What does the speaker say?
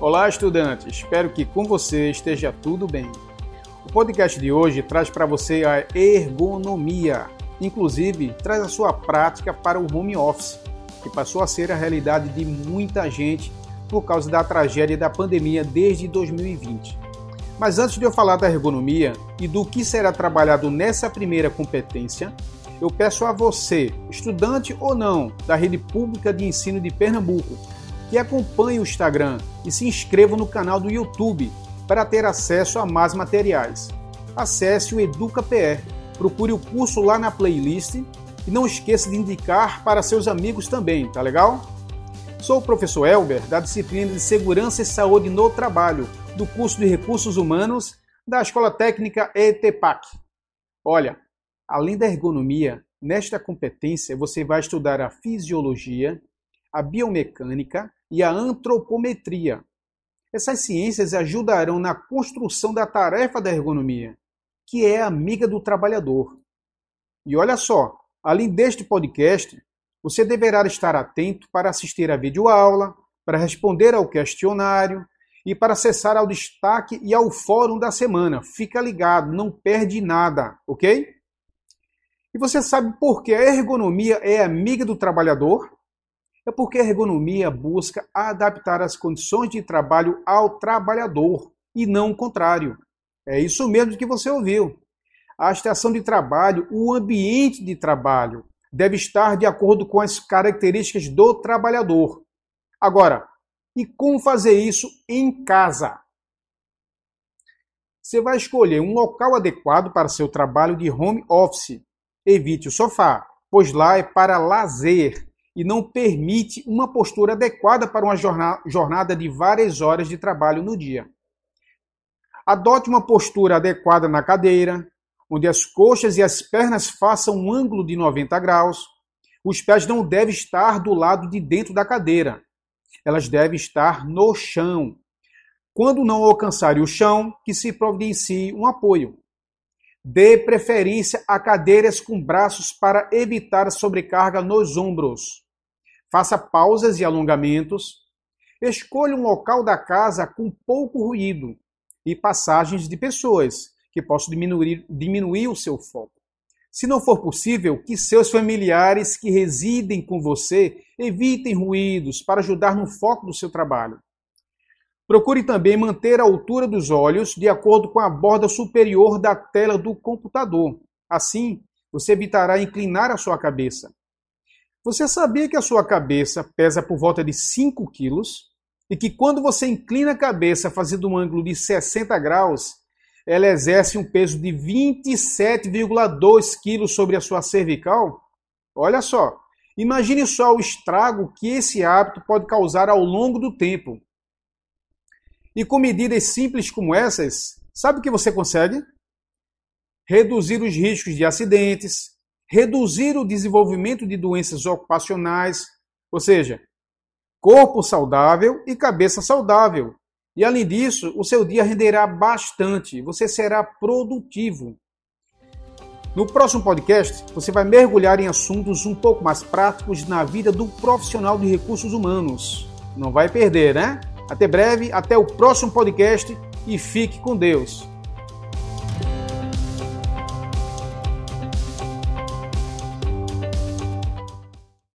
Olá, estudante. Espero que com você esteja tudo bem. O podcast de hoje traz para você a ergonomia. Inclusive, traz a sua prática para o home office, que passou a ser a realidade de muita gente por causa da tragédia da pandemia desde 2020. Mas antes de eu falar da ergonomia e do que será trabalhado nessa primeira competência, eu peço a você, estudante ou não, da rede pública de ensino de Pernambuco, que acompanhe o Instagram e se inscreva no canal do YouTube para ter acesso a mais materiais. Acesse o EducaPR, procure o curso lá na playlist e não esqueça de indicar para seus amigos também, tá legal? Sou o professor Elber, da disciplina de Segurança e Saúde no Trabalho, do curso de Recursos Humanos da Escola Técnica ETPAC. Olha, Além da ergonomia, nesta competência você vai estudar a fisiologia, a biomecânica e a antropometria. Essas ciências ajudarão na construção da tarefa da ergonomia, que é amiga do trabalhador. E olha só, além deste podcast, você deverá estar atento para assistir a videoaula, para responder ao questionário e para acessar ao destaque e ao fórum da semana. Fica ligado, não perde nada, ok? E você sabe por que a ergonomia é amiga do trabalhador? É porque a ergonomia busca adaptar as condições de trabalho ao trabalhador e não o contrário. É isso mesmo que você ouviu. A estação de trabalho, o ambiente de trabalho, deve estar de acordo com as características do trabalhador. Agora, e como fazer isso em casa? Você vai escolher um local adequado para seu trabalho de home office Evite o sofá, pois lá é para lazer e não permite uma postura adequada para uma jornada de várias horas de trabalho no dia. Adote uma postura adequada na cadeira, onde as coxas e as pernas façam um ângulo de 90 graus. Os pés não devem estar do lado de dentro da cadeira. Elas devem estar no chão. Quando não alcançarem o chão, que se providencie um apoio. Dê preferência a cadeiras com braços para evitar a sobrecarga nos ombros. Faça pausas e alongamentos. Escolha um local da casa com pouco ruído e passagens de pessoas que possam diminuir, diminuir o seu foco. Se não for possível, que seus familiares que residem com você evitem ruídos para ajudar no foco do seu trabalho. Procure também manter a altura dos olhos de acordo com a borda superior da tela do computador. Assim, você evitará inclinar a sua cabeça. Você sabia que a sua cabeça pesa por volta de 5 quilos? E que quando você inclina a cabeça fazendo um ângulo de 60 graus, ela exerce um peso de 27,2 quilos sobre a sua cervical? Olha só, imagine só o estrago que esse hábito pode causar ao longo do tempo. E com medidas simples como essas, sabe o que você consegue? Reduzir os riscos de acidentes, reduzir o desenvolvimento de doenças ocupacionais, ou seja, corpo saudável e cabeça saudável. E além disso, o seu dia renderá bastante, você será produtivo. No próximo podcast, você vai mergulhar em assuntos um pouco mais práticos na vida do profissional de recursos humanos. Não vai perder, né? Até breve, até o próximo podcast e fique com Deus.